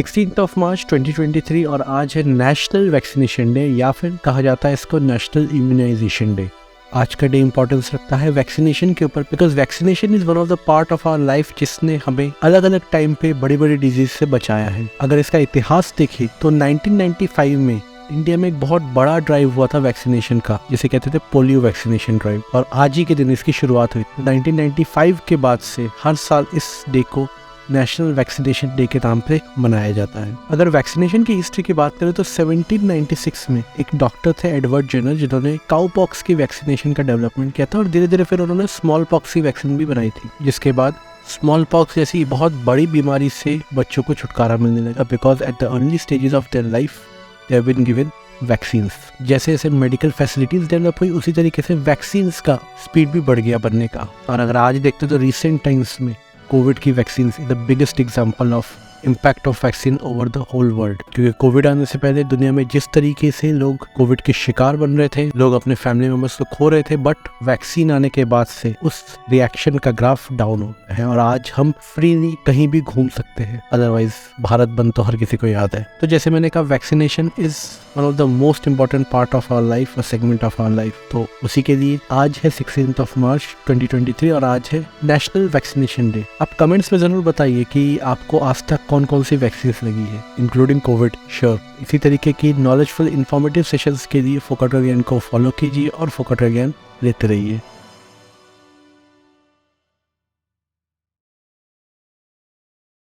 Sixteen of मार्च 2023 और आज है नेशनल वैक्सीनेशन डे या फिर कहा जाता है इसको नेशनल इम्यूनाइजेशन डे आज का डे इंपॉर्टेंस रखता है वैक्सीनेशन के ऊपर because vaccination is one of the part of our life जिसने हमें अलग अलग टाइम पे बड़ी बड़ी डिज़ीज़ से बचाया है। अगर इसका इतिहास देखें तो 1995 में इंडिया में एक बहुत बड़ा ड्राइव हुआ था वैक्सीनेशन का, जिसे कहते थे पोलियो वैक्सीनेशन ड्राइव और आज ही के दिन इसकी शुरुआत हुई। 1995 के बाद से हर साल इस डे को नेशनल वैक्सीनेशन डे के नाम पे मनाया जाता है। अगर वैक्सीनेशन की हिस्ट्री की बात करें तो 1796 में एक डॉक्टर थे एडवर्ड जेनर जिन्होंने काउ पॉक्स की वैक्सीनेशन का डेवलपमेंट किया था और धीरे धीरे फिर उन्होंने स्मॉल पॉक्स की वैक्सीन भी बनाई थी, जिसके बाद स्मॉल पॉक्स जैसी बहुत बड़ी बीमारी से बच्चों को छुटकारा मिलने लगा। Because at the early stages of their life they been given vaccines जैसे जैसे मेडिकल फैसिलिटीज़ डेवलप हुई, उसी तरीके से वैक्सीन्स का स्पीड भी बढ़ गया बनने का। और अगर आज देखते तो रिसेंट टाइम्स में कोविड की vaccine is the biggest example of impact of vaccine over the whole world क्योंकि कोविड आने से पहले दुनिया में जिस तरीके से लोग कोविड के शिकार बन रहे थे, लोग अपने फैमिली मेंबर्स को खो रहे थे बट वैक्सीन आने के बाद से उस रिएक्शन का ग्राफ डाउन हो गया है और आज हम फ्रीली कहीं भी घूम सकते हैं। अदरवाइज़ भारत बंद तो हर किसी को याद है। तो जैसे मैंने कहा vaccination is one of the most important part of our life और सेगमेंट ऑफ़ आवर लाइफ तो उसी के लिए आज है सिक्सटीन ऑफ़ मार्च 2023 और आज है नेशनल वैक्सीनेशन डे आप कमेंट्स में ज़रूर बताइए कि आपको आज तक कौन कौन सी वैक्सीन लगी है इंक्लूडिंग कोविड श्योर इसी तरीके की नॉलेजफुल इन्फॉर्मेटिव सेशन के लिए फोकट को फॉलो कीजिए और फोकट लेते रहिए।